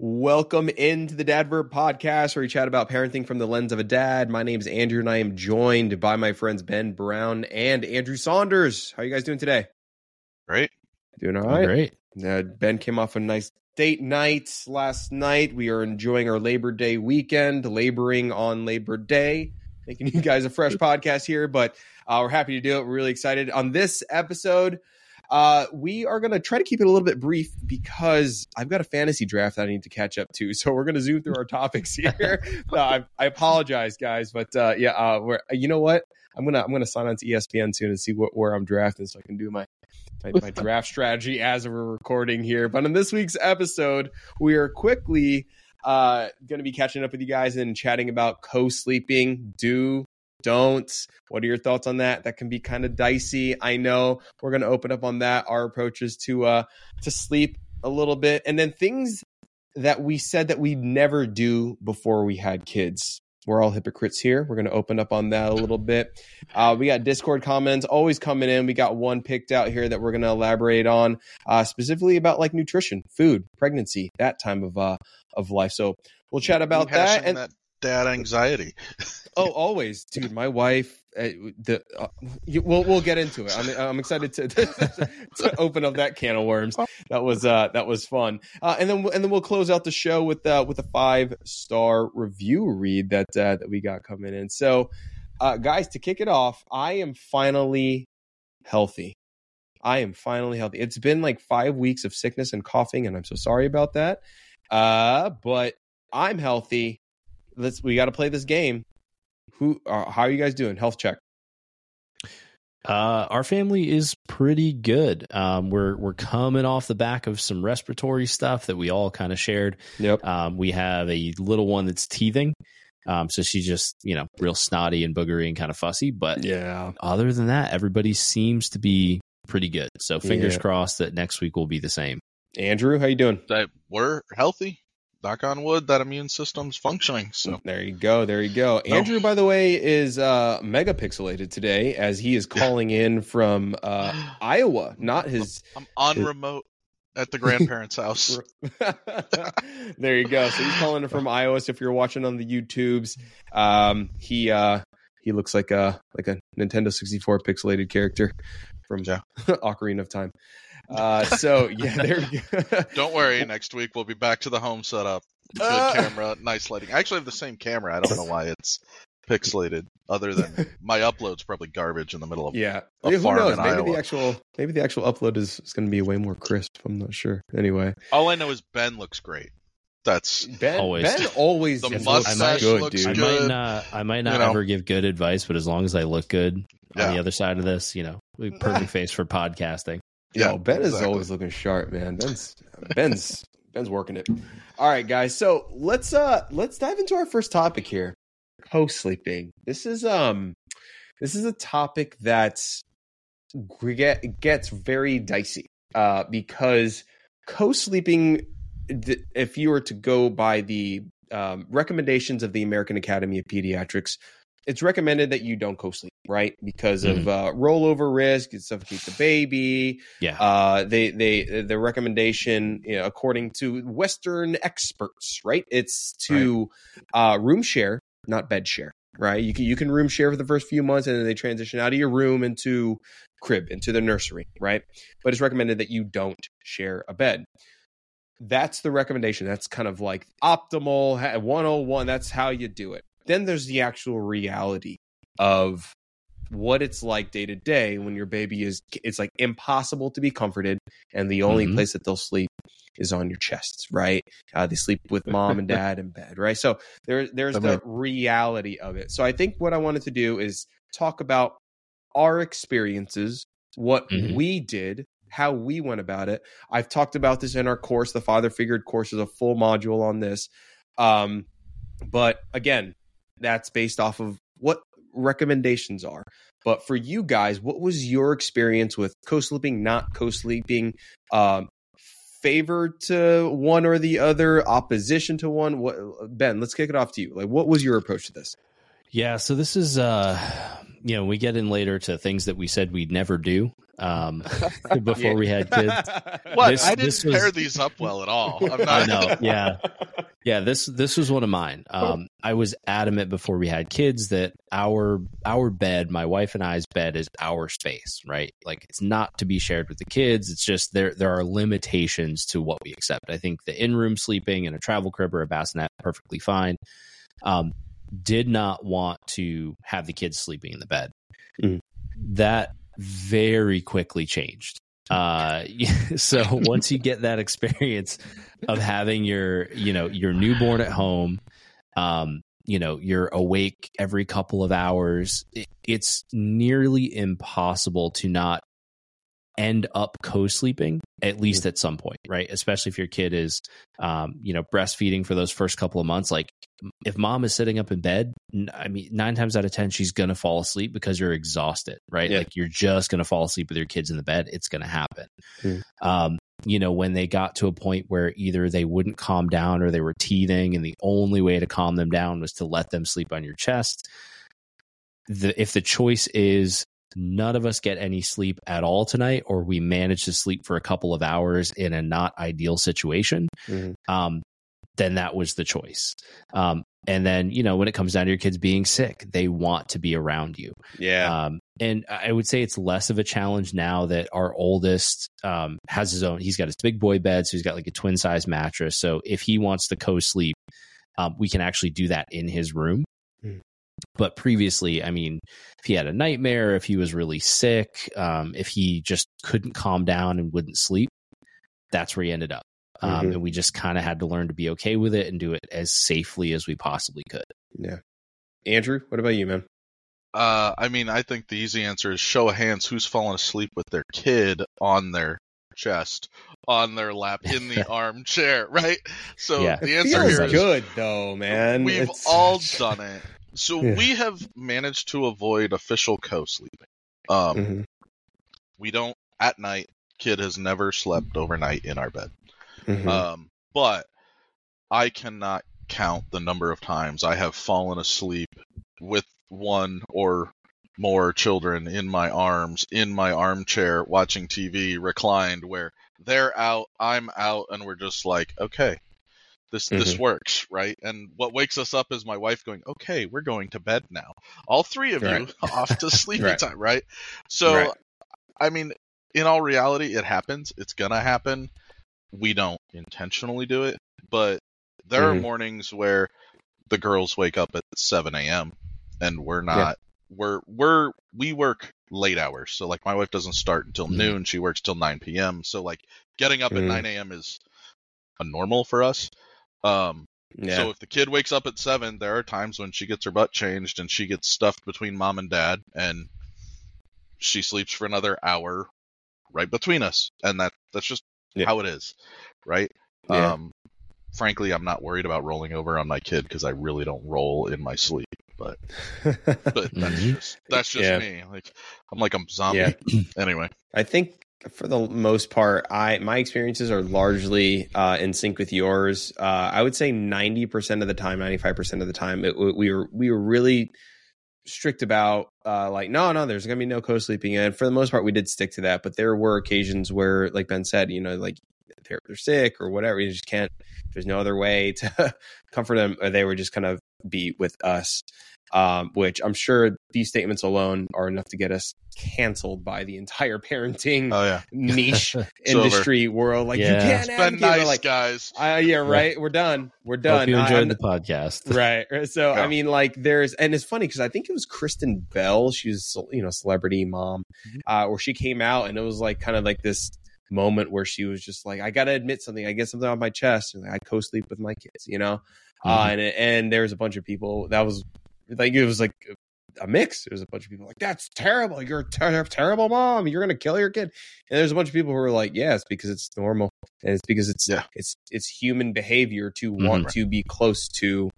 Welcome into the Dad Verb podcast where we chat about parenting from the lens of a dad. My name is Andrew and I am joined by my friends Ben Brown and Andrew Saunders. How are you guys doing today? Great. Doing all right? Great. Uh, ben came off a nice date night last night. We are enjoying our Labor Day weekend, laboring on Labor Day, making you guys a fresh podcast here, but uh, we're happy to do it. We're really excited. On this episode, uh, we are going to try to keep it a little bit brief because I've got a fantasy draft that I need to catch up to. So we're going to zoom through our topics here. no, I, I, apologize, guys, but uh, yeah, uh, we're, you know what? I'm gonna I'm gonna sign on to ESPN soon and see what, where I'm drafting so I can do my my, my draft strategy as we're recording here. But in this week's episode, we are quickly uh, going to be catching up with you guys and chatting about co-sleeping. Do don't. What are your thoughts on that? That can be kind of dicey. I know we're going to open up on that. Our approaches to uh to sleep a little bit, and then things that we said that we'd never do before we had kids. We're all hypocrites here. We're going to open up on that a little bit. Uh, we got Discord comments always coming in. We got one picked out here that we're going to elaborate on, uh, specifically about like nutrition, food, pregnancy, that time of uh, of life. So we'll chat about that and that dad anxiety. oh, always, dude. My wife. Uh, the uh, you, we'll we'll get into it. I'm I'm excited to, to, to open up that can of worms. That was uh that was fun. Uh, and then and then we'll close out the show with uh with a five star review read that uh, that we got coming in. So, uh, guys, to kick it off, I am finally healthy. I am finally healthy. It's been like five weeks of sickness and coughing, and I'm so sorry about that. Uh, but I'm healthy. Let's we got to play this game who uh, how are you guys doing health check uh, our family is pretty good. Um, we're we're coming off the back of some respiratory stuff that we all kind of shared. Yep. Um, we have a little one that's teething, um, so she's just you know real snotty and boogery and kind of fussy. But yeah, other than that, everybody seems to be pretty good. So fingers yeah. crossed that next week will be the same. Andrew, how you doing? That we're healthy knock on wood, that immune system's functioning. So there you go, there you go. No. Andrew, by the way, is uh, megapixelated today as he is calling in from uh, Iowa, not his. I'm on his... remote at the grandparents' house. there you go. So he's calling in from Iowa. So if you're watching on the YouTubes, um, he uh, he looks like a like a Nintendo 64 pixelated character from yeah. Ocarina of Time. Uh, so yeah, there we go. Don't worry. Next week we'll be back to the home setup. Good uh, camera, nice lighting. I actually have the same camera. I don't know why it's pixelated. Other than my upload's probably garbage in the middle of yeah. A yeah who knows? maybe Iowa. the actual maybe the actual upload is, is going to be way more crisp. I'm not sure. Anyway, all I know is Ben looks great. That's Ben. Always. Ben always the mustache good, looks dude. I might not. I might not you know. ever give good advice, but as long as I look good yeah. on the other side of this, you know, perfect face for podcasting. Yeah, Yo, Ben exactly. is always looking sharp, man. Ben's Ben's Ben's working it. All right, guys. So let's uh let's dive into our first topic here. Co-sleeping. This is um this is a topic that get, gets very dicey uh because co-sleeping if you were to go by the um, recommendations of the American Academy of Pediatrics, it's recommended that you don't co-sleep, right? Because mm-hmm. of uh, rollover risk, it suffocates the baby. Yeah. Uh, they they the recommendation, you know, according to Western experts, right? It's to right. uh, room share, not bed share, right? You can you can room share for the first few months, and then they transition out of your room into crib, into the nursery, right? But it's recommended that you don't share a bed that's the recommendation. That's kind of like optimal 101. That's how you do it then there's the actual reality of what it's like day to day when your baby is it's like impossible to be comforted and the only mm-hmm. place that they'll sleep is on your chest right uh, they sleep with mom and dad in bed right so there there's the reality of it so i think what i wanted to do is talk about our experiences what mm-hmm. we did how we went about it i've talked about this in our course the father figured course is a full module on this um, but again that's based off of what recommendations are. But for you guys, what was your experience with co-sleeping, not co-sleeping? Um, favor to one or the other, opposition to one? What Ben? Let's kick it off to you. Like, what was your approach to this? Yeah, so this is uh you know, we get in later to things that we said we'd never do um, before we had kids. What? This- I didn't this was- pair these up well at all. I'm not, I know. Yeah. Yeah, this this was one of mine. Um, I was adamant before we had kids that our our bed, my wife and I's bed, is our space, right? Like it's not to be shared with the kids. It's just there there are limitations to what we accept. I think the in room sleeping in a travel crib or a bassinet perfectly fine. Um, did not want to have the kids sleeping in the bed. Mhm. That very quickly changed. Uh, so once you get that experience of having your, you know, your newborn at home, um, you know, you're awake every couple of hours, it, it's nearly impossible to not end up co-sleeping at least at some point right especially if your kid is um, you know breastfeeding for those first couple of months like if mom is sitting up in bed I mean nine times out of ten she's gonna fall asleep because you're exhausted right Yeah. like you're just gonna fall asleep with your kids in the bed it's gonna happen Hmm. um, you know when they got to a point where either they wouldn't calm down or they were teething and the only way to calm them down was to let them sleep on your chest the, if the choice is none of us get any sleep at all tonight or we manage to sleep for a couple of hours in a not ideal situation Mhm. um, then that was the choice um, and then you know when it comes down to your kids being sick they want to be around you Yeah. um, and I would say it's less of a challenge now that our oldest um, has his own. He's got his big boy bed, so he's got like a twin size mattress. So if he wants to co sleep, um, we can actually do that in his room. Mm. But previously, I mean, if he had a nightmare, if he was really sick, um, if he just couldn't calm down and wouldn't sleep, that's where he ended up. Um, Mhm. And we just kind of had to learn to be okay with it and do it as safely as we possibly could. yeah. Andrew, what about you, man? Uh, I mean, I think the easy answer is show of hands who's fallen asleep with their kid on their chest, on their lap, in the armchair, right? So Yeah. the It answer feels here is good though, man. we've It's- all done it. So Yeah. we have managed to avoid official co-sleeping. Um, Mhm. we don't at night. Kid has never slept overnight in our bed. Mhm. Um, but I cannot count the number of times I have fallen asleep with one or more children in my arms, in my armchair, watching TV, reclined, where they're out, I'm out, and we're just like, okay, this this works, right? And what wakes us up is my wife going, okay, we're going to bed now. All three of you off to sleepy Right. time, right? So, Right. I mean, in all reality, it happens. It's gonna happen. We don't intentionally do it, but there are Mhm. mornings where the girls wake up at 7 a.m. and we're Yeah. not. We're we're we work late hours, so like my wife doesn't start until Mhm. noon. She works till 9 p.m. So like getting up at Mhm. 9 a.m. is a normal for us. Um, yeah. so if the kid wakes up at seven, there are times when she gets her butt changed and she gets stuffed between mom and dad, and she sleeps for another hour right between us, and that that's just Yeah. how it is, right? Yeah. Um, frankly, I'm not worried about rolling over on my kid because I really don't roll in my sleep, but but that's Mhm. just that's just Yeah. me. Like I'm like a zombie. Yeah. anyway, I think for the most part, I my experiences are largely uh, in sync with yours. Uh, I would say ninety percent of the time, ninety five percent of the time, it, we were we were really strict about uh, like no no there's gonna be no co-sleeping and for the most part we did stick to that but there were occasions where like ben said you know like they're, they're sick or whatever you just can't there's no other way to comfort them or they would just kind of be with us um, which i'm sure these statements alone are enough to get us canceled by the entire parenting oh yeah, niche over. industry world like you can't it's been nice, like guys. uh, yeah right we're done we're done Hope you enjoyed I'm- the podcast. right right. so Yeah. i mean like there's and it's funny because i think it was kristen bell she was you know celebrity mom Mhm. uh where she came out and it was like kind of like this moment where she was just like i gotta admit something i get something off my chest and i co-sleep with my kids you know uh Mhm. and and there was a bunch of people that was like it was like a mix. There was a bunch of people like that's terrible. You're a ter- terrible mom. You're gonna kill your kid. And there's a bunch of people who are like yeah it's because it's normal and it's because it's Yeah. it's it's human behavior to Mhm. want to be close to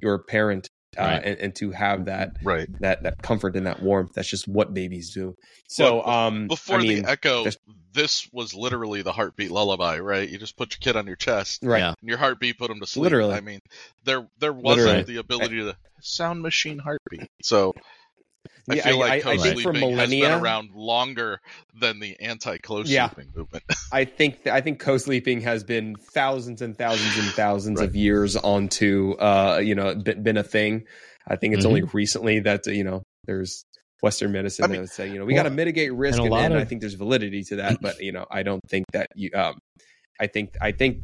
your parent uh, Right. and, and to have that Right. that that comfort and that warmth that's just what babies do so Well, um Before I mean, the echo, just- this was literally the heartbeat lullaby, right? You just put your kid on your chest, right Yeah. and your heartbeat put him to sleep. Literally. I mean, there there wasn't Literally. the ability to sound machine heartbeat. So I Yeah, feel like I- I co-sleeping think for has been around longer than the anti-co-sleeping movement. I think I think co-sleeping has been thousands and thousands and thousands of years onto uh you know been, been a thing. I think it's Mhm. only recently that you know there's Western medicine I mean- that would say you know we Well, got to mitigate risk, and a and, lot and I of- think there's validity to that. But you know I don't think that you um I think I think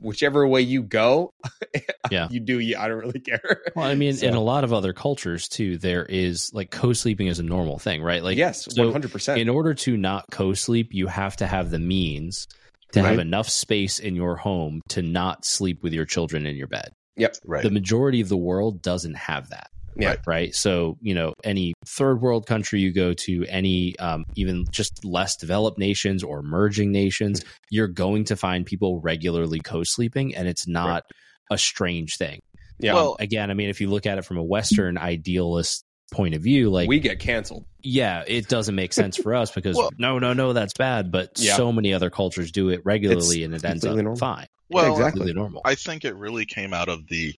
whichever way you go, Yeah. you do. You I don't really care. Well, I mean, So- in a lot of other cultures too, there is like co-sleeping is a normal thing, right? Like, yes, one hundred percent. in order to not co-sleep, you have to have the means to have enough space in your home to not sleep with your children in your bed. Yep. Right. The majority of the world doesn't have that. Yeah. Right. So, you know, any third world country you go to, any um, even just less developed nations or emerging nations, you're going to find people regularly co sleeping, and it's not a strange thing. Yeah, Well, Again, I mean, if you look at it from a Western idealist point of view, like, we get canceled. yeah, it doesn't make sense for us because Well- no, no, no, that's bad. But Yeah. so many other cultures do it regularly, and it ends up normal. fine. well, exactly. Normal. I think it really came out of the the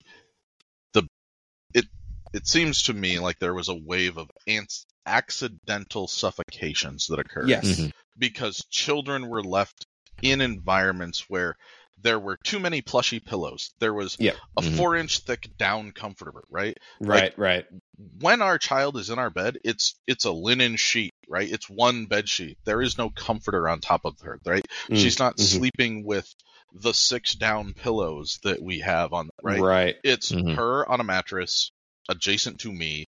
it it seems to me like there was a wave of ants, accidental suffocations that occurred Yes, Mhm. because children were left in environments where there were too many plushy pillows. There was Yeah. a Mhm. four inch thick down comforter, right? right, right. When our child is in our bed, it's it's a linen sheet, right? It's one bed sheet. There is no comforter on top of her, right? Mm, She's not mhm. sleeping with the six down pillows that we have on right. right. It's Mhm. her on a mattress adjacent to me,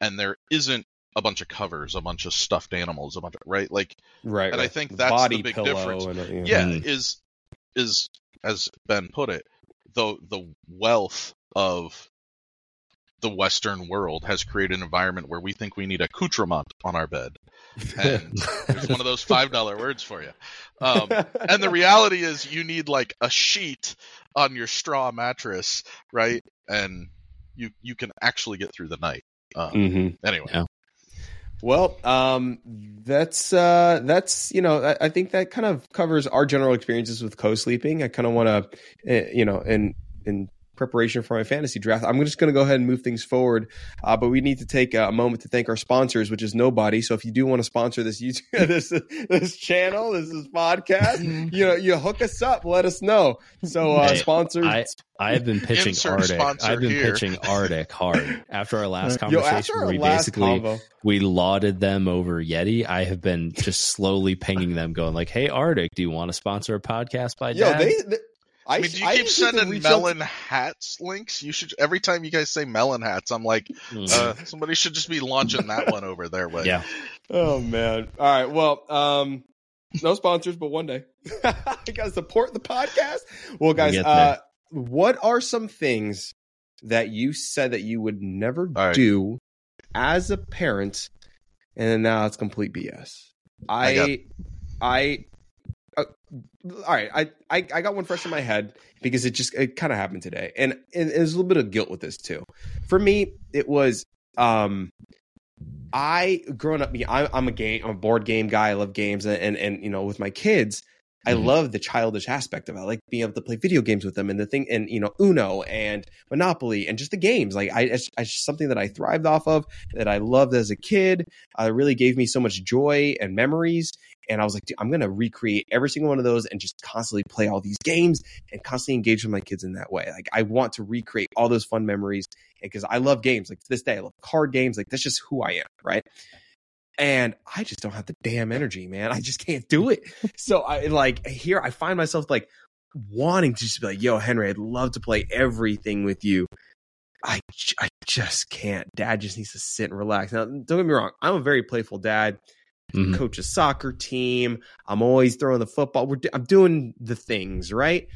and there isn't a bunch of covers, a bunch of stuffed animals, a bunch of right. Like Right, And I think that's body the big difference. And, uh, yeah. yeah, Mhm. is is as Ben put it, the the wealth of the Western world has created an environment where we think we need accoutrement on our bed. And there's one of those five dollar words for you. Um, and the reality is you need like a sheet on your straw mattress, right? And you you can actually get through the night. Um, hmm Anyway, Yeah. Well, um, that's uh, that's you know, I, I think that kind of covers our general experiences with co-sleeping. I kind of want to, uh, you know, and in preparation for my fantasy draft, I'm just going to go ahead and move things forward. Uh, but we need to take a moment to thank our sponsors, which is nobody. So if you do want to sponsor this YouTube, this this channel, this is podcast, you know, you hook us up, let us know. So uh, Hey, sponsors. I I have been pitching Insert RTIC. I've been here. pitching RTIC hard. After our last Yo, conversation, after where our we last basically combo, we lauded them over Yeti, I have been just slowly pinging them, going like, "Hey, RTIC, do you want to sponsor a podcast by yo, Dad?" they, they I, I mean, do you I keep sending reach out Melin hats links? You should every time you guys say Melin hats, I'm like, Mhm. uh, somebody should just be launching that one over their way. yeah, Oh man. All right. Well, um, no sponsors, but one day you gotta support the podcast. Well, guys, get uh, what are some things that you said that you would never All right. do as a parent, and then now it's complete BS? I got- I, I, uh, all right. I, I, I got one fresh in my head because it just it kind of happened today, and, and there's a little bit of guilt with this too. For me, it was um I growing up, I, I'm a game, I'm a board game guy. I love games, and and, and you know, with my kids, I Mhm. love the childish aspect of it. I like being able to play video games with them, and the thing, and you know, Uno and Monopoly, and just the games. Like I, it's, it's just something that I thrived off of, that I loved as a kid. Uh, really gave me so much joy and memories. And I was like, Dude, I'm gonna recreate every single one of those, and just constantly play all these games, and constantly engage with my kids in that way. Like I want to recreate all those fun memories because I love games. Like to this day, I love card games. Like that's just who I am, right? And I just don't have the damn energy, man. I just can't do it. so I like here I find myself like wanting to just be like, "Yo, Henry, I'd love to play everything with you." I, I just can't. Dad just needs to sit and relax. Now, don't get me wrong. I'm a very playful dad. Mhm. Coach a soccer team. I'm always throwing the football. We're, I'm doing the things right.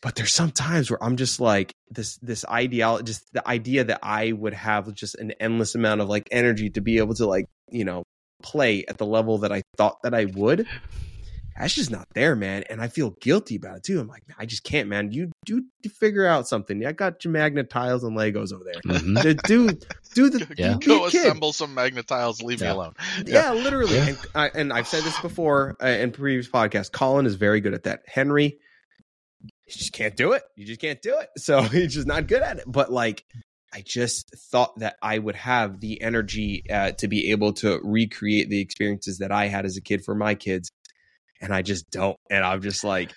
But there's some times where I'm just like this this ideology, just the idea that I would have just an endless amount of like energy to be able to like you know play at the level that I thought that I would. That's just not there, man. And I feel guilty about it too. I'm like, I just can't, man. You do figure out something. I got your magnet tiles and Legos over there. Mhm. Do do, do the Yeah. be Go a kid. assemble some magnetiles. Leave Yeah. me alone. Yeah, literally. Yeah. And, I, and I've said this before uh, in previous podcasts. Colin is very good at that. Henry, he just can't do it. You just can't do it. So he's just not good at it. But like, I just thought that I would have the energy uh, to be able to recreate the experiences that I had as a kid for my kids, and I just don't. And I'm just like,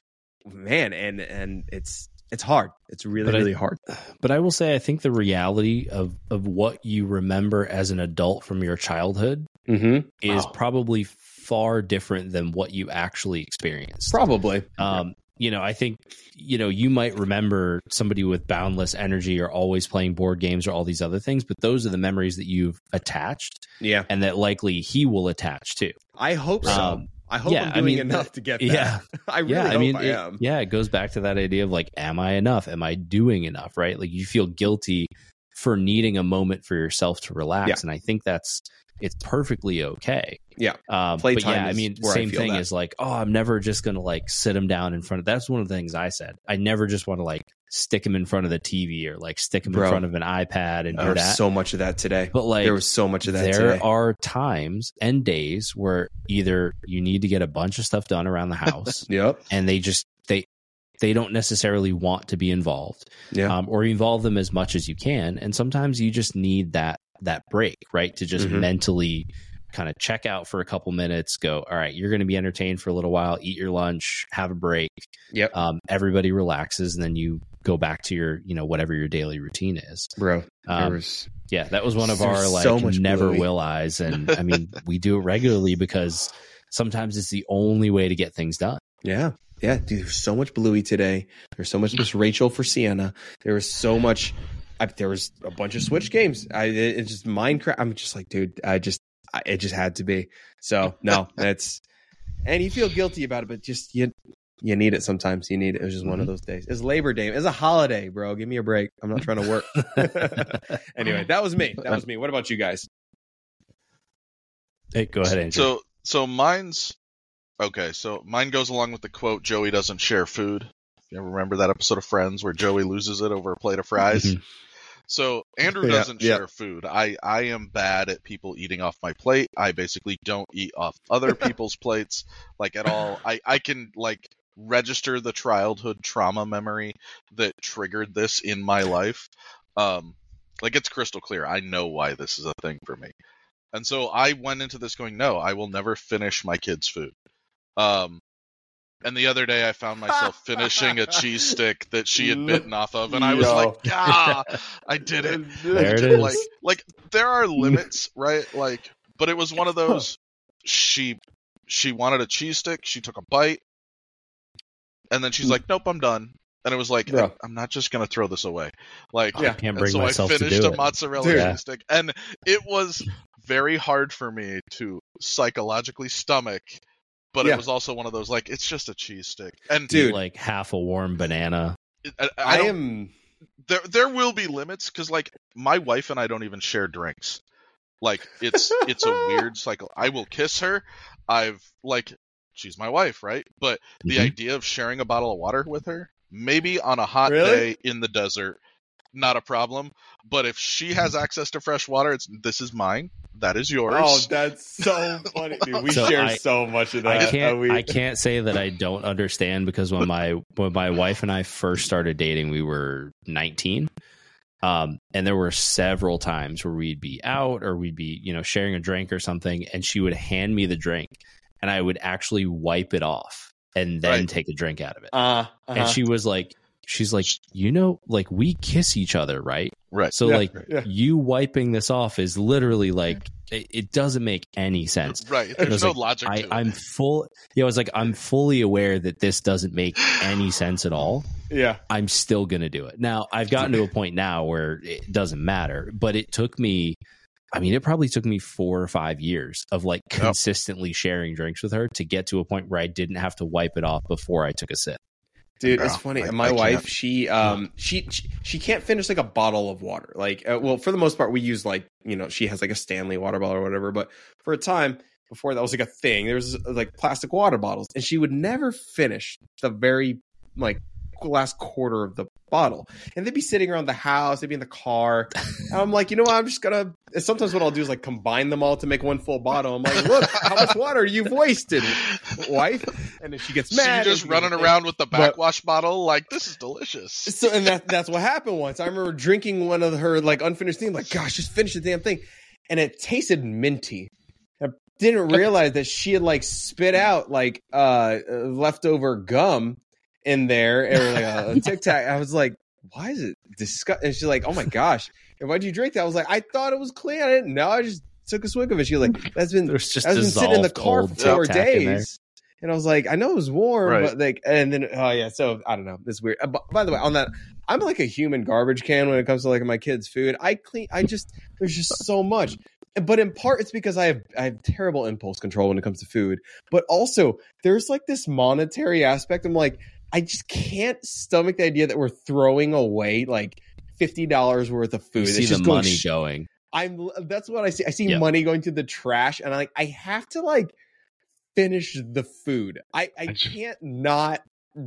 man, and and it's it's hard. It's really But I- really hard. But I will say, I think the reality of of what you remember as an adult from your childhood Mm-hmm. is Wow. probably far different than what you actually experienced. Probably. Um, you know, I think you know you might remember somebody with boundless energy or always playing board games or all these other things, but those are the memories that you've attached Yeah. and that likely he will attach to. I hope so. Um, I hope yeah, I'm I doing mean, enough to get that. yeah. I really yeah, hope I mean, I it, am. yeah, it goes back to that idea of like, am I enough? Am I doing enough? Right? Like you feel guilty for needing a moment for yourself to relax, Yeah. and I think that's it's perfectly okay. Yeah. Um, but Playtime yeah, I is mean, I same feel thing that. is like, oh, I'm never just gonna like sit him down in front of. That's one of the things I said. I never just want to like stick them in front of the TV or like stick them Bro. in front of an iPad and do that. so much of that today. but like, there was so much of that there today. are times and days where either you need to get a bunch of stuff done around the house Yep. and they just they they don't necessarily want to be involved Yeah. um, or involve them as much as you can and sometimes you just need that that break right to just Mhm. mentally kind of check out for a couple minutes go all right you're going to be entertained for a little while eat your lunch have a break Yep. um, everybody relaxes and then you go back to your you know whatever your daily routine is Bro. there um, was yeah, that was one of our like so never will eyes, and I mean we do it regularly because sometimes it's the only way to get things done. Yeah. Yeah, dude, there's so much Bluey today. There's so much Miss Rachel for Sienna. There was so much. I, there was a bunch of Switch games. I it, it's just Minecraft. I'm just like, dude, I just I, it just had to be. So no, that's and you feel guilty about it, but just you you need it sometimes. You need it. It was just one of those days. It's Labor Day. It's a holiday, bro. Give me a break. I'm not trying to work. anyway, that was me. That was me. What about you guys? Hey, go ahead, Andrew. So so mine's okay. So mine goes along with the quote: "Joey doesn't share food." You remember that episode of Friends where Joey loses it over a plate of fries? Mhm. So Andrew Yeah, doesn't yeah. share food. I I am bad at people eating off my plate. I basically don't eat off other people's plates like at all. I I can like register the childhood trauma memory that triggered this in my life. Um like it's crystal clear. I know why this is a thing for me. And so I went into this going, no, I will never finish my kids' food. Um and the other day I found myself finishing a cheese stick that she had bitten off of and I was Yo. like, ah, I did it. There it Like is. like there are limits, right? Like but it was one of those she she wanted a cheese stick, she took a bite, and then she's hmm. like, Nope, I'm done. And it was like, Bro. I'm not just gonna throw this away. Like Yeah. I can't and bring so myself I to finished do a it. mozzarella Dude. cheese stick. And it was very hard for me to psychologically stomach, but Yeah. it was also one of those like it's just a cheese stick. And Dude. like half a warm banana. I, I I am. there there will be limits because like my wife and I don't even share drinks. Like it's it's a weird cycle. I will kiss her. I've like she's my wife, right? But the Mhm. idea of sharing a bottle of water with her, maybe on a hot Really? day in the desert, not a problem. But if she has access to fresh water, it's this is mine. That is yours. Oh, that's so funny, dude. We So share I- so much of that. I can't. We- I can't say that I don't understand because when my when my wife and I first started dating, we were 19, um, and there were several times where we'd be out or we'd be you know sharing a drink or something, and she would hand me the drink, and I would actually wipe it off and then Right. take a drink out of it. Uh, uh-huh. And she was like, she's like, you know, like we kiss each other, right? right. So Yeah, like yeah. you wiping this off is literally like it, it doesn't make any sense. Right. There's no like, logic I, to it. I'm full. Yeah, I was like, I'm fully aware that this doesn't make any sense at all. yeah. I'm still gonna do it. Now I've gotten to a point now where it doesn't matter, but it took me. I mean, it probably took me four or five years of like Yep. consistently sharing drinks with her to get to a point where I didn't have to wipe it off before I took a sip. Dude, Yeah, it's funny. I- My I wife, can't. she um she, she she can't finish like a bottle of water. Like, uh, well, for the most part, we use like you know she has like a Stanley water bottle or whatever. But for a time before that was like a thing, there was like plastic water bottles, and she would never finish the very like last quarter of the bottle. And they'd be sitting around the house, they'd be in the car. And I'm like, you know what? I'm just gonna. Sometimes what I'll do is like combine them all to make one full bottle. I'm like, look how much water you've wasted, wife. and then she gets mad. and just running around with the But- backwash bottle, like this is delicious. So and that that's what happened once. I remember drinking one of her like unfinished things. Like, gosh, just finish the damn thing, and it tasted minty. I didn't realize that she had like spit out like uh, leftover gum in there or like a, a tic tac. I was like, why is it disgusting? And she's like, oh my gosh, and why'd you drink that? I was like, I thought it was clean. I didn't know. I just took a swig of it. She's like, that's been There's just that's been sitting in the car for four Tic Tac in there. days. And I was like, I know it was warm, Right. but like, and then, oh yeah, so I don't know. It's weird. Uh, by the way, on that, I'm like a human garbage can when it comes to like my kids' food. I clean, I just, there's just so much. But in part, it's because I have, I have terrible impulse control when it comes to food. But also, there's like this monetary aspect. I'm like, I just can't stomach the idea that we're throwing away like fifty dollars worth of food. You It's see the going money sh- going. I'm that's what I see. I see Yeah. money going to the trash, and I like I have to like finish the food. I I can't not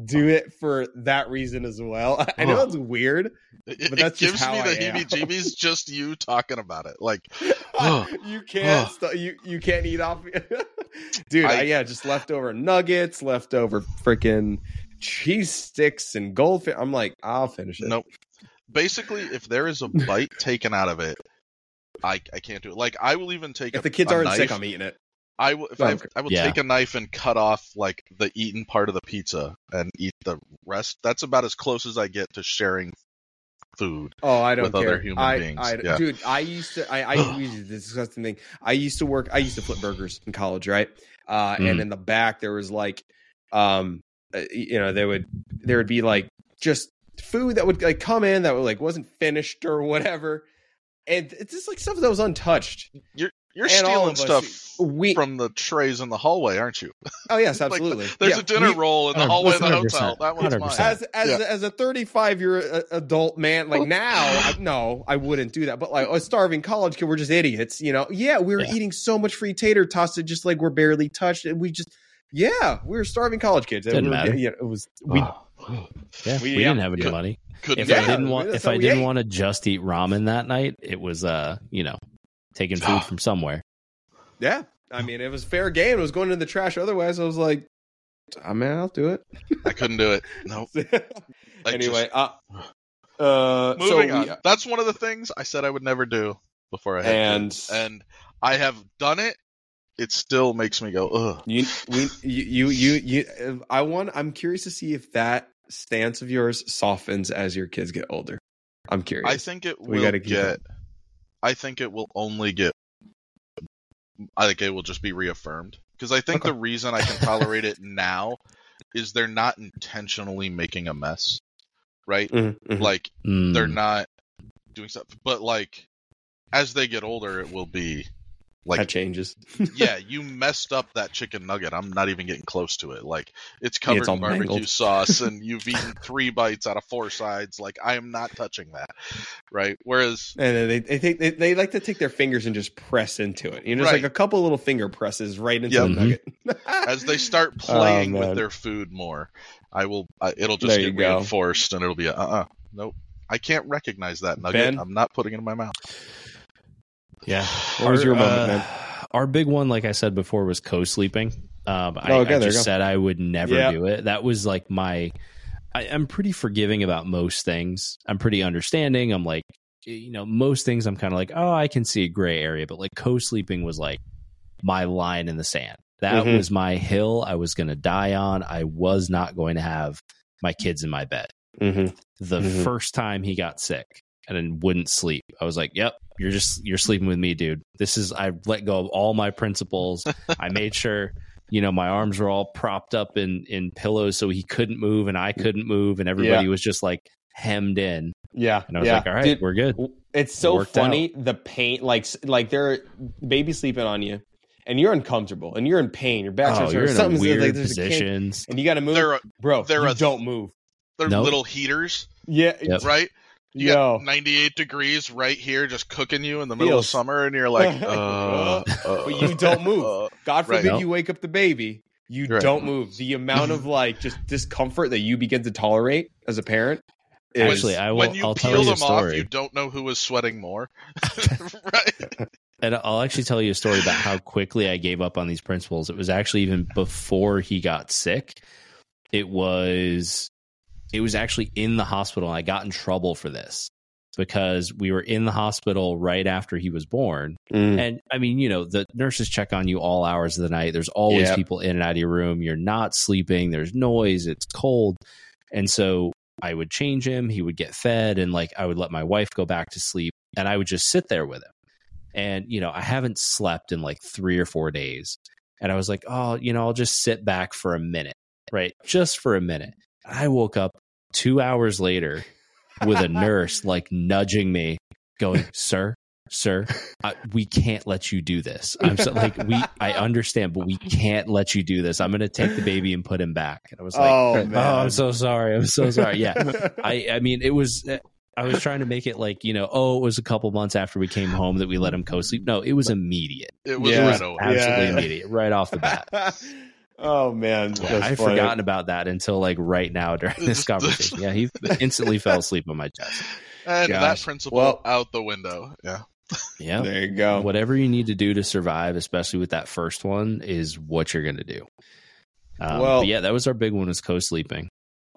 do it for that reason as well. I know it's weird. It, But it that's just gives how me the heebie-jeebies just you talking about it. Like, Oh. you can't Oh. st- you you can't eat off, dude. I, I- yeah, just leftover nuggets, leftover freaking cheese sticks and goldfish. I'm like, I'll finish it. nope. Basically, if there is a bite taken out of it, I I can't do it. Like, I will even take If a, the kids a aren't knife, sick, I'm eating it. I will. If No, I, I'm cr- I will Yeah. take a knife and cut off like the eaten part of the pizza and eat the rest. That's about as close as I get to sharing food. Oh, I don't with care. other human I, beings, I, yeah. Dude, I used to. I, I used to, this disgusting thing. I used to work. I used to flip burgers in college, right? Uh, And Mm. in the back there was like, um, uh, you know, there would there would be like just food that would like come in that would like wasn't finished or whatever, and it's just like stuff that was untouched. You're you're And stealing stuff us- We from the trays in the hallway, aren't you? oh yes, Like, absolutely. There's Yeah, a dinner we- roll in the hallway of the hotel. That one's 100%. as as Yeah. as a 35 year uh, adult man like now I, no i wouldn't do that but like a starving college kid we're just idiots you know yeah we were Yeah. eating so much free tater tots that just like we're barely touched and we just yeah we were starving college kids and Didn't we were, matter. yeah, it was we Yeah, We- we, yeah. didn't have any Could- money. Couldn't If Yeah, I didn't want, if I didn't ate. want to just eat ramen that night, it was uh, you know, taking food from somewhere. yeah i mean it was fair game it was going in the trash otherwise i was like i mean i'll do it I couldn't do it. No. I anyway just- uh uh so moving we- on. That's one of the things I said I would never do before I had And- kids. and I have done it. It still makes me go ugh. You, we, you, you, you, you. I want. I'm curious to see if that stance of yours softens as your kids get older. I'm curious. I think it We will gotta keep get. I think it will only get. I think it will just be reaffirmed because I think Okay. the reason I can tolerate it now is they're not intentionally making a mess, right? Mhm, mhm. Like Mm. they're not doing stuff, but like as they get older, it will be that like changes. yeah, you messed up that chicken nugget. I'm not even getting close to it. Like it's covered it's in barbecue mangled. sauce, and you've eaten three bites out of four sides. Like I am not touching that, right? Whereas And they, they take they, they like to take their fingers and just press into it. You know, Right. like a couple little finger presses right into Yep. the nugget. as they start playing Oh, with their food more, I will. I, it'll just There get go. reinforced, and it'll be a, uh uh nope. I can't recognize that nugget. Ben? I'm not putting it in my mouth. Yeah. What was your moment, man? Our big one, like I said before, was co-sleeping. Um, I, Oh, okay, I just said I would never do it. That was like my. I, I'm pretty forgiving about most things. I'm pretty understanding. I'm like, you know, most things I'm kind of like, oh, I can see a gray area, but like co-sleeping was like my line in the sand. That Mhm. was my hill I was going to die on. I was not going to have my kids in my bed. Mhm. The Mhm. first time he got sick and then wouldn't sleep, I was like, "Yep, you're just you're sleeping with me, dude. This is I let go of all my principles. I made sure." You know, my arms were all propped up in in pillows so he couldn't move and I couldn't move and everybody was just like hemmed in. Yeah, And I was yeah. like, "All right, Dude, we're good." It's so Worked funny the pain, like like they're baby sleeping on you, and you're uncomfortable, and you're in pain. Your back's Oh, hurting, you're in something's weird like there's a kink, positions. and you got to move, They're a, bro. they're you a- don't move. they're Nope. little heaters, Yeah, Yep. right? You yo, got 98 degrees right here, just cooking you in the middle of summer, and you're like, uh, uh, but you don't move. uh, God forbid Nope. you wake up the baby. You Right. don't move. The amount of like just discomfort that you begin to tolerate as a parent. Is, Actually, I will. when you I'll peel tell you a them off, story. you don't know who is sweating more, right? and I'll actually tell you a story about how quickly I gave up on these principles. It was actually even before he got sick. It was it was actually in the hospital. I got in trouble for this because we were in the hospital right after he was born. Mm. And I mean, you know, the nurses check on you all hours of the night. There's always Yep. people in and out of your room. You're not sleeping. There's noise. It's cold. And so I would change him. He would get fed. And like I would let my wife go back to sleep and I would just sit there with him. And, you know, I haven't slept in like three or four days. And I was like, oh, you know, I'll just sit back for a minute, right? Just for a minute. I woke up two hours later with a nurse like nudging me, going, "Sir, sir, I, we can't let you do this." I'm so, like, "We, I understand, but we can't let you do this. I'm going to take the baby and put him back." And I was like, oh "Oh, I'm so sorry. I'm so sorry." Yeah, I, I mean, it was. Eh, I was trying to make it like you know, oh, it was a couple months after we came home that we let him co-sleep. No, it was immediate. It was Yeah. right away. Absolutely Yeah. immediate, right off the bat. oh man, Yeah, I'd funny. forgotten about that until like right now during this conversation. Yeah, he instantly fell asleep on my chest. And Gosh. that principle Well- out the window. Yeah. Yeah. There you go. Whatever you need to do to survive, especially with that first one, is what you're going to do. Um, Well- yeah, that was our big one was co-sleeping.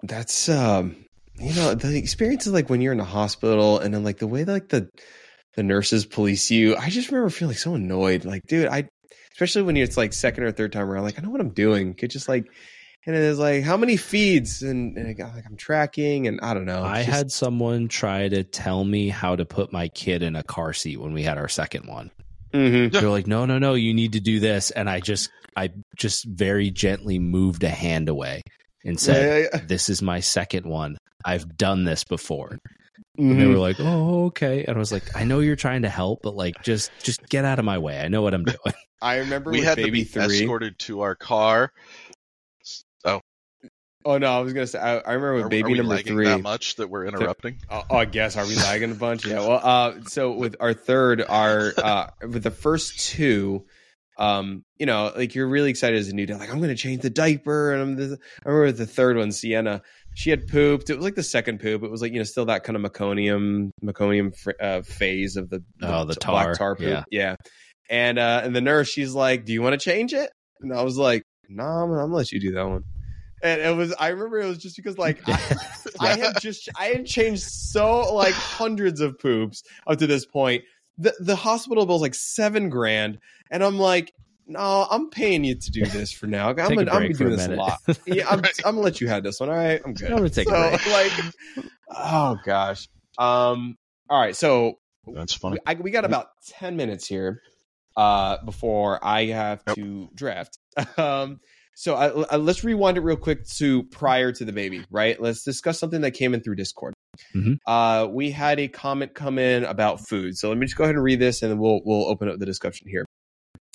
That's um, you know, the experience is like when you're in a hospital and then like the way like the the nurses police you. I just remember feeling so annoyed. Like, dude, I especially when it's like second or third time around. Like, I know what I'm doing. Could just like, and it's like how many feeds and, and I got, like I'm tracking and I don't know. I just- had someone try to tell me how to put my kid in a car seat when we had our second one. Mhm. They're like, "No, no, no, you need to do this." And I just I just very gently moved a hand away and said, Yeah, yeah, "This is my second one. I've done this before." Yeah. And they were like, "Oh, okay." And I was like, "I know you're trying to help, but like just just get out of my way. I know what I'm doing." I remember We with had to baby be three. escorted to our car. Oh, Oh no, I was gonna say I, I remember with are, baby are we number lagging three. that much that we're interrupting? Oh, oh, I guess are we lagging a bunch? Yeah. Well, uh, so with our third, our uh, with the first two, um, you know, like you're really excited as a new dad. Like I'm going to change the diaper, and I'm. The, I remember the third one, Sienna. She had pooped. It was like the second poop. It was like you know still that kind of meconium meconium fr- uh, phase of the, Oh, the t- black tar, tar poop. yeah. yeah. And uh, and the nurse, she's like, "Do you want to change it?" And I was like, "No, I'm, I'm gonna let you do that one." And it was. I remember it was just because like I, I had just I had changed so like hundreds of poops up to this point. The the hospital bill's like seven grand, and I'm like, no, I'm paying you to do this for now. I'm gonna, I'm gonna do a this a minute. lot. Yeah, I'm, I'm gonna let you have this one. All right, I'm good. I'm gonna take a break. Like, oh gosh. Um. All right. So That's we, funny. I, we got about 10 minutes here uh, before I have Yep. to draft. Um, so I, I- let's rewind it real quick to prior to the baby, right? Let's discuss something that came in through Discord. Mhm. Uh, we had a comment come in about food. So let me just go ahead and read this and then we'll, we'll open up the discussion here.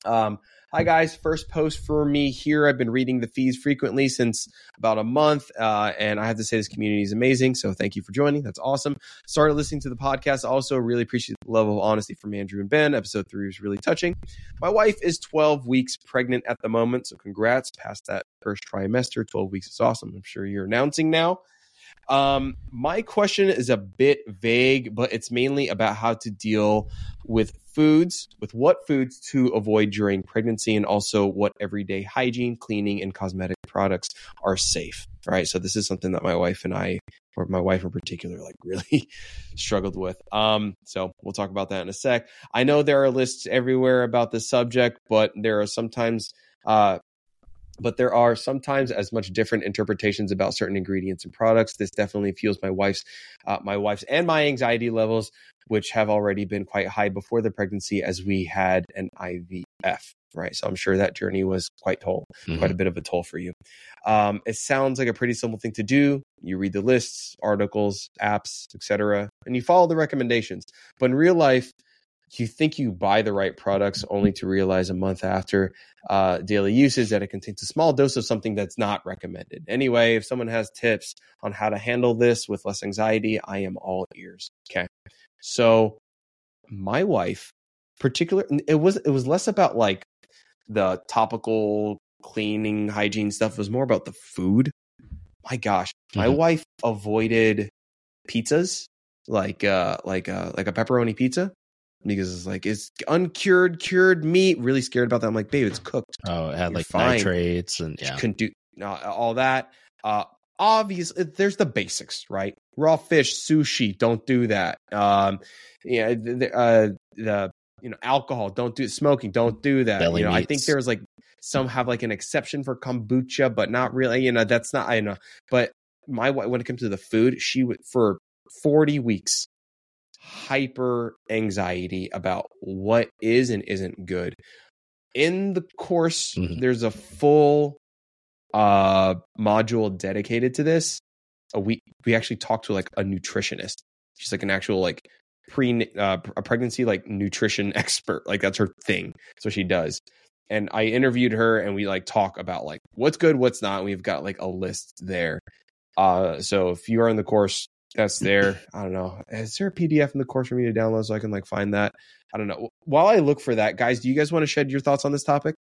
Um, Hi guys, first post for me here. I've been reading the fees frequently since about a month, uh, and I have to say this community is amazing. So thank you for joining. That's awesome. Started listening to the podcast. Also, really appreciate the level of honesty from Andrew and Ben. Episode three was really touching. My wife is 12 weeks pregnant at the moment, so congrats. Past that first trimester, 12 weeks is awesome. I'm sure you're announcing now. Um, my question is a bit vague, but it's mainly about how to deal with foods, with what foods to avoid during pregnancy, and also what everyday hygiene, cleaning, and cosmetic products are safe. Right. So this is something that my wife and I, or my wife in particular, like really struggled with. Um, so we'll talk about that in a sec. I know there are lists everywhere about this subject, but there are sometimes uh but there are sometimes as much different interpretations about certain ingredients and products. This definitely fuels my wife's, uh, my wife's and my anxiety levels, which have already been quite high before the pregnancy, as we had an IVF. Right, so I'm sure that journey was quite toll, quite a bit of a toll for you. Um, it sounds like a pretty simple thing to do. You read the lists, articles, apps, etc., and you follow the recommendations. But in real life, you think you buy the right products only to realize a month after uh, daily usage that it contains a small dose of something that's not recommended. Anyway, if someone has tips on how to handle this with less anxiety, I am all ears. Okay. So my wife, particular, it was it was less about like the topical cleaning hygiene stuff. It was more about the food. My gosh, my Mhm. wife avoided pizzas like uh like uh like a pepperoni pizza because it's like it's uncured cured meat. Really scared about that. I'm like, babe, it's cooked. Oh, it had You're like fine. nitrates and yeah. couldn't do uh, all that. Uh, obviously, there's the basics, right? Raw fish, sushi, don't do that. Um, yeah, the, uh, the you know alcohol, don't do smoking, don't do that. Belly you know, I think there's like some have like an exception for kombucha, but not really. You know, that's not I know. But my wife, when it comes to the food, she would for 40 weeks hyper anxiety about what is and isn't good. In the course, Mhm. there's a full uh module dedicated to this. Uh, we we actually talked to like a nutritionist. She's like an actual like pre uh, a pregnancy like nutrition expert. Like that's her thing. So she does. And I interviewed her and we like talk about like what's good, what's not. We've got like a list there. Uh so if you are in the course, that's there. I don't know. Is there a PDF in the course for me to download so I can like find that? I don't know. While I look for that, guys, do you guys want to shed your thoughts on this topic?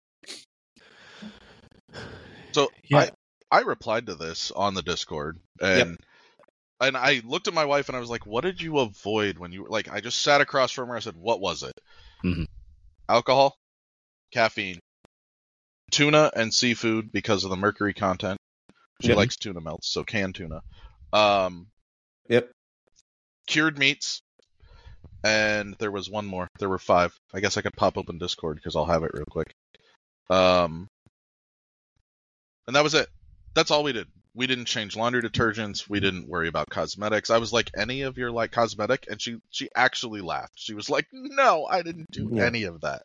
So Yeah. I I replied to this on the Discord and and I looked at my wife and I was like, "What did you avoid when you like?" I just sat across from her. I said, "What was it? Mhm. Alcohol, caffeine, tuna, and seafood because of the mercury content. She Yep. likes tuna melts, so canned tuna. Um, Yep. cured meats, and there was one more. There were five. I guess I could pop open Discord because I'll have it real quick. Um, and that was it. That's all we did. We didn't change laundry detergents. We didn't worry about cosmetics. I was like, any of your like cosmetic, and she she actually laughed. She was like, no, I didn't do Yeah. any of that.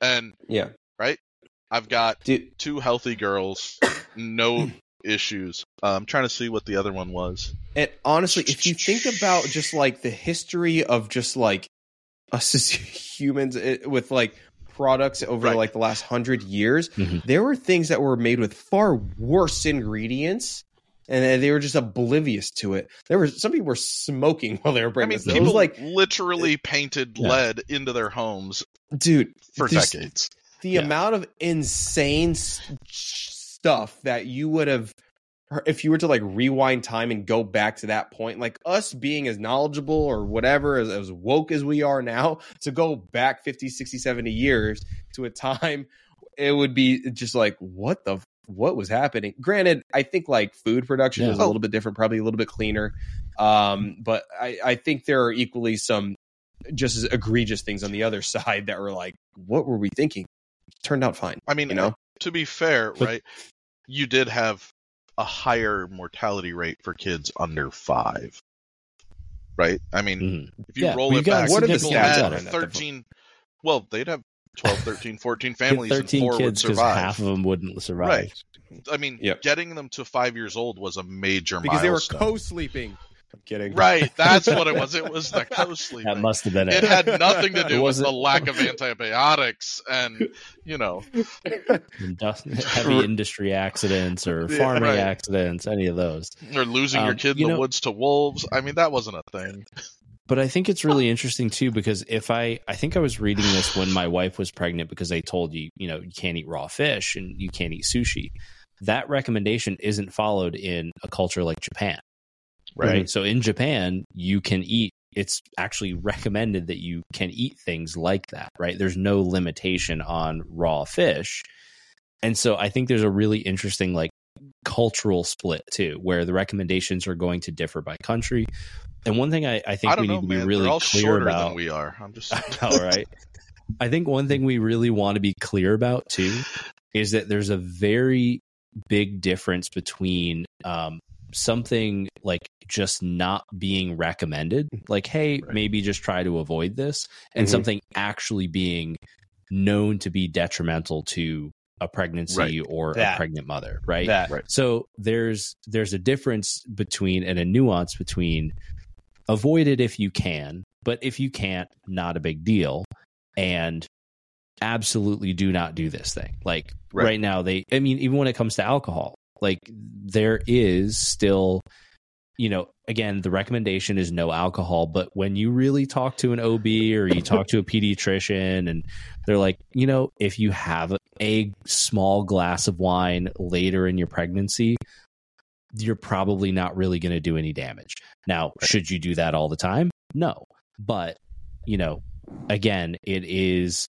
And Yeah. Right. I've got Dude, two healthy girls, no issues. Uh, I'm trying to see what the other one was. And honestly, if you think about just like the history of just like us as humans eh, with like products over Right. like the last hundred years, Mhm. there were things that were made with far worse ingredients. And they were just oblivious to it. There were some people were smoking while they were I mean, pregnant. It people was like, literally painted Yeah. lead into their homes dude, for decades. the Yeah. amount of insane s- stuff that you would have if you were to like rewind time and go back to that point like us being as knowledgeable or whatever as, as woke as we are now to go back 50 60 70 years to a time it would be just like what the what was happening? Granted i think like food production Yeah. is a little bit different probably a little bit cleaner um but i i think there are equally some just as egregious things on the other side that were like what were we thinking? Turned out fine I mean, you know to be fair, But- right? You did have a higher mortality rate for kids under five, right? I mean, Mhm. if you Yeah, roll we've it got back, What are the people had 13. Well, they'd have 12, 13, 14 families, and 13 four kids because survive. half of them wouldn't survive. Right. I mean, Yep. getting them to five years old was a major because they were co-sleeping i'm kidding Right, that's what it was. It was the co-sleeping. That must have been it it. had nothing to do with the lack of antibiotics and you know heavy industry accidents or Yeah, farming right. accidents, any of those. or losing your Um, kid in you the know- woods to wolves. I mean, that wasn't a thing. But I think it's really interesting too because if I I think I was reading this when my wife was pregnant because they told you, you know, you can't eat raw fish and you can't eat sushi. That recommendation isn't followed in a culture like Japan. Right. So in Japan, you can eat it's actually recommended that you can eat things like that, right? There's no limitation on raw fish. And so I think there's a really interesting like cultural split too, where the recommendations are going to differ by country. And one thing I, I think I we know, need to be really They're all clear shorter about than we are. I'm just all right. I think one thing we really want to be clear about too is that there's a very big difference between um, something like just not being recommended, like, hey, Right. maybe just try to avoid this, and Mhm. something actually being known to be detrimental to a pregnancy Right. or a pregnant mother, right? that Right. So there's there's a difference between and a nuance between avoid it if you can, but if you can't, not a big deal. And absolutely do not do this thing. Like Right. right, now they I mean, even when it comes to alcohol, like there is still you know, again, the recommendation is no alcohol, but when you really talk to an OB or you talk to a pediatrician and they're like, you know, if you have a small glass of wine later in your pregnancy, you're probably not really going to do any damage. Now, should you do that all the time? No. But, you know, again, it is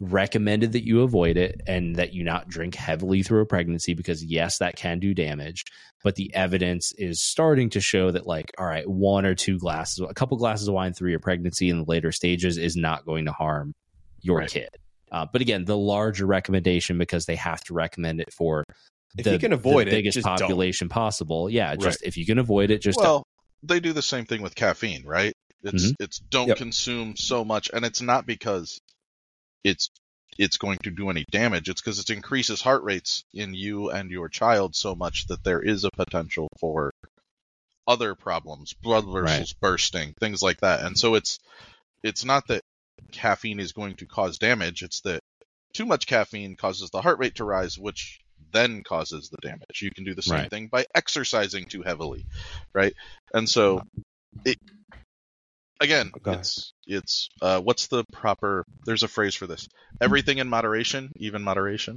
recommended that you avoid it and that you not drink heavily through a pregnancy because yes that can do damage but the evidence is starting to show that like all right one or two glasses a couple glasses of wine through your pregnancy in the later stages is not going to harm your Right. kid uh, but again the larger recommendation because they have to recommend it for If the, you can avoid the it, biggest just don't. population possible yeah just if you can avoid it just don't. well, they do the same thing with caffeine, right? It's it's don't Yep. consume so much, and it's not because it's it's going to do any damage. It's because it increases heart rates in you and your child so much that there is a potential for other problems, blood vessels bursting, things like that. And so it's it's not that caffeine is going to cause damage. It's that too much caffeine causes the heart rate to rise, which then causes the damage. You can do the same Right. thing by exercising too heavily, right? And so it again, Go ahead. it's it's uh, what's the proper? There's a phrase for this. Everything in moderation, even moderation.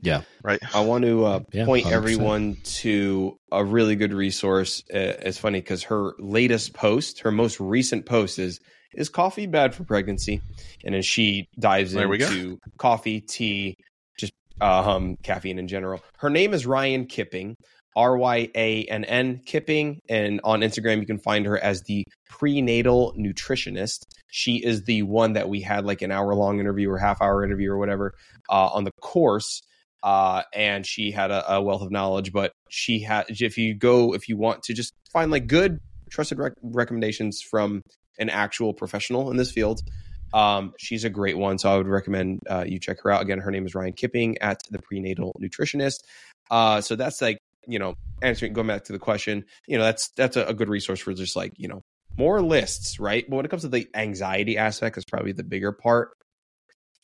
Yeah. Right. I want to uh, Yeah, point 100%. everyone to a really good resource. Uh, it's funny because her latest post, her most recent post is is coffee bad for pregnancy, and then she dives There we go. into coffee, tea, just um, caffeine in general. Her name is Ryann Kipping, R Y A N N Kipping, and on Instagram you can find her as the prenatal nutritionist. She is the one that we had like an hour long interview or half hour interview or whatever uh, on the course uh, and she had a, a wealth of knowledge. But she had, if you go, if you want to just find like good, trusted rec- recommendations from an actual professional in this field, um, she's a great one. So I would recommend uh, you check her out. Again, her name is Ryann Kipping at the Prenatal Nutritionist. Uh, so that's like you know answering going back to the question. You know that's that's a, a good resource for just like you know more lists, right? But when it comes to the anxiety aspect, is probably the bigger part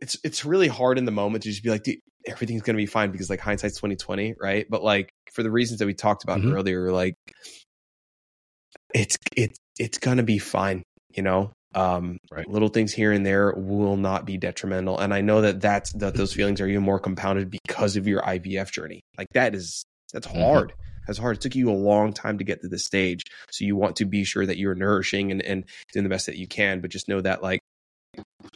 it's it's really hard in the moment to just be like, dude, everything's gonna be fine because like hindsight's twenty twenty, right? But like for the reasons that we talked about Mhm. earlier, like it's it's it's gonna be fine, you know. Um, Right. little things here and there will not be detrimental, and I know that that's that those feelings are even more compounded because of your IVF journey. Like that is that's Mhm. hard. That's hard. It took you a long time to get to this stage, so you want to be sure that you're nourishing and and doing the best that you can. But just know that like,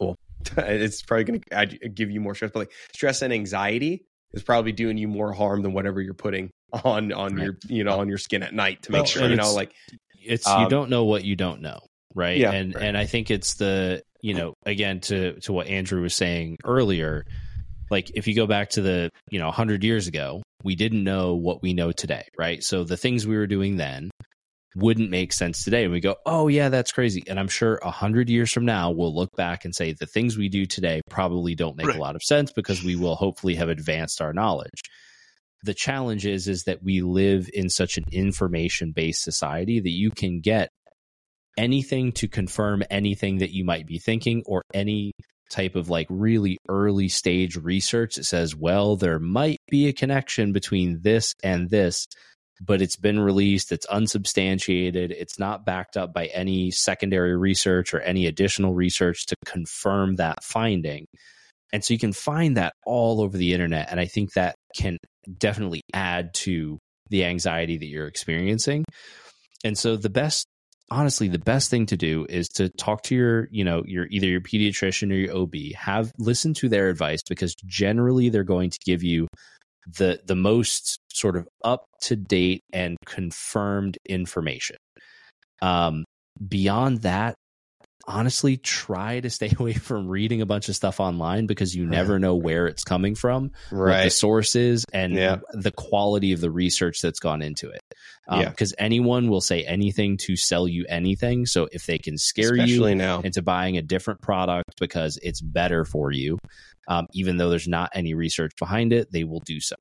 well, it's probably going to give you more stress. But like stress and anxiety is probably doing you more harm than whatever you're putting on on Right. your you know on your skin at night to make Well, sure you know like it's you Um, don't know what you don't know right Yeah, and right. and i think it's the you know again to to what andrew was saying earlier like if you go back to the you know 100 years ago we didn't know what we know today right? So the things we were doing then wouldn't make sense today. And we go oh yeah that's crazy. And i'm sure 100 years from now we'll look back and say the things we do today probably don't make Right. a lot of sense because we will hopefully have advanced our knowledge. The challenge is is that we live in such an information based society that you can get anything to confirm anything that you might be thinking or any type of like really early stage research that says well there might be a connection between this and this but it's been released it's unsubstantiated it's not backed up by any secondary research or any additional research to confirm that finding. And so you can find that all over the internet and i think that can definitely add to the anxiety that you're experiencing. And so the best honestly the best thing to do is to talk to your you know your either your pediatrician or your ob have listen to their advice because generally they're going to give you the the most sort of up to date and confirmed information. Um beyond that honestly try to stay away from reading a bunch of stuff online because you never know where it's coming from what the source is and Yeah. the quality of the research that's gone into it. Um, Yeah. Because anyone will say anything to sell you anything. So if they can scare especially you now into buying a different product because it's better for you, um, even though there's not any research behind it, they will do so.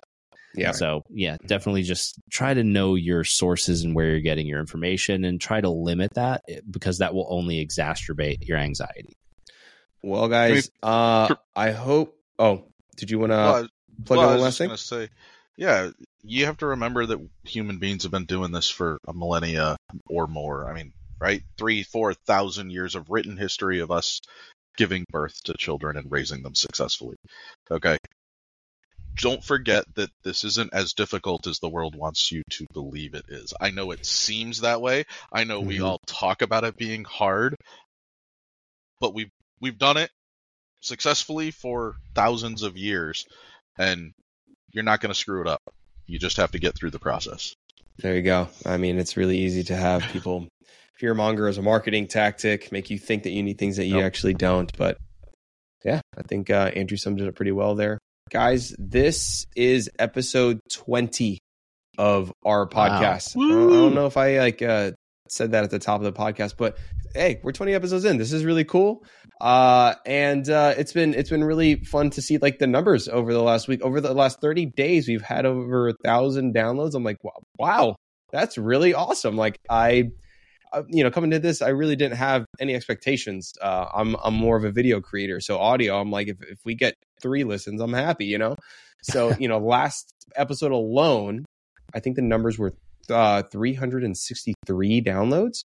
Yeah So yeah, definitely just try to know your sources and where you're getting your information and try to limit that eh, because that will only exacerbate your anxiety. well guys uh i hope oh did you want to Well, plug well, in I one was last thing say, yeah, you have to remember that human beings have been doing this for a millennia or more. I mean, right, three, four thousand years of written history of us giving birth to children and raising them successfully. Okay. Don't forget that this isn't as difficult as the world wants you to believe it is. I know it seems that way. I know we Mhm. all talk about it being hard, but we've we've done it successfully for thousands of years, and you're not going to screw it up. You just have to get through the process. There you go. I mean, it's really easy to have people fear monger as a marketing tactic, make you think that you need things that you Yep. actually don't. But yeah, I think uh, Andrew summed it up pretty well there. Guys, this is episode 20 of our podcast. I, don't, I don't know if I like uh, said that at the top of the podcast, but hey, we're 20 episodes in. This is really cool. Uh, and uh, it's been it's been really fun to see like the numbers over the last week. Over the last 30 days, we've had over a thousand downloads. I'm like, wow, wow that's really awesome. Like I, you know, coming to this, I really didn't have any expectations. Uh, I'm I'm more of a video creator, so audio. I'm like, if if we get three listens, I'm happy. You know, so you know, last episode alone, I think the numbers were uh, 363 downloads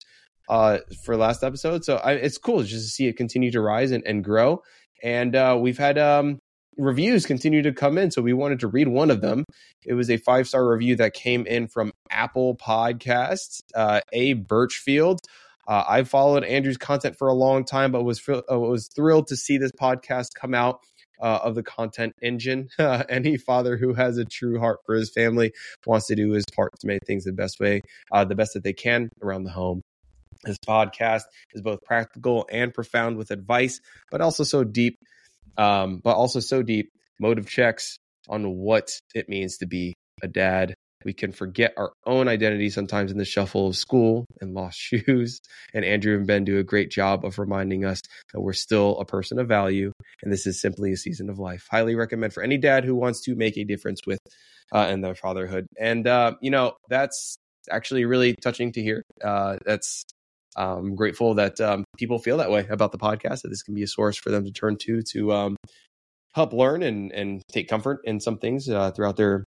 uh, for last episode. So I, it's cool just to see it continue to rise and, and grow. And uh, we've had um, reviews continue to come in. So we wanted to read one of them. It was a five star review that came in from Apple Podcasts, uh, A. Birchfield. Uh, I've followed Andrew's content for a long time, but was uh, was thrilled to see this podcast come out uh, of the content engine. any father who has a true heart for his family wants to do his part to make things the best way, uh, the best that they can around the home. This podcast is both practical and profound with advice, but also so deep, um, but also so deep motive checks on what it means to be a dad. We can forget our own identity sometimes in the shuffle of school and lost shoes. And Andrew and Ben do a great job of reminding us that we're still a person of value, and this is simply a season of life. Highly recommend for any dad who wants to make a difference with uh, in their fatherhood. And uh, you know that's actually really touching to hear. Uh, that's I'm grateful that um, people feel that way about the podcast. That this can be a source for them to turn to to um, help learn and and take comfort in some things uh, throughout their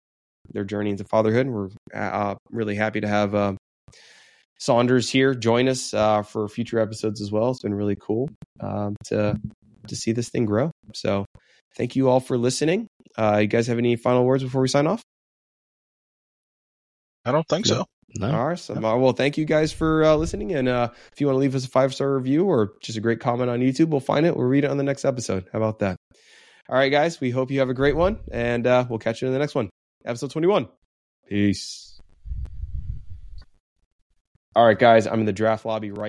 their journey into fatherhood. And we're uh, really happy to have uh, Saunders here join us uh, for future episodes as well. It's been really cool um, to to see this thing grow. So thank you all for listening. Uh, you guys have any final words before we sign off? I don't think No. so. No. All right. So, uh, well, thank you guys for uh, listening. And uh, if you want to leave us a five star review or just a great comment on YouTube, we'll find it. We'll read it on the next episode. How about that? All right, guys. We hope you have a great one, and uh, we'll catch you in the next one, episode 21. Peace. All right, guys. I'm in the draft lobby right.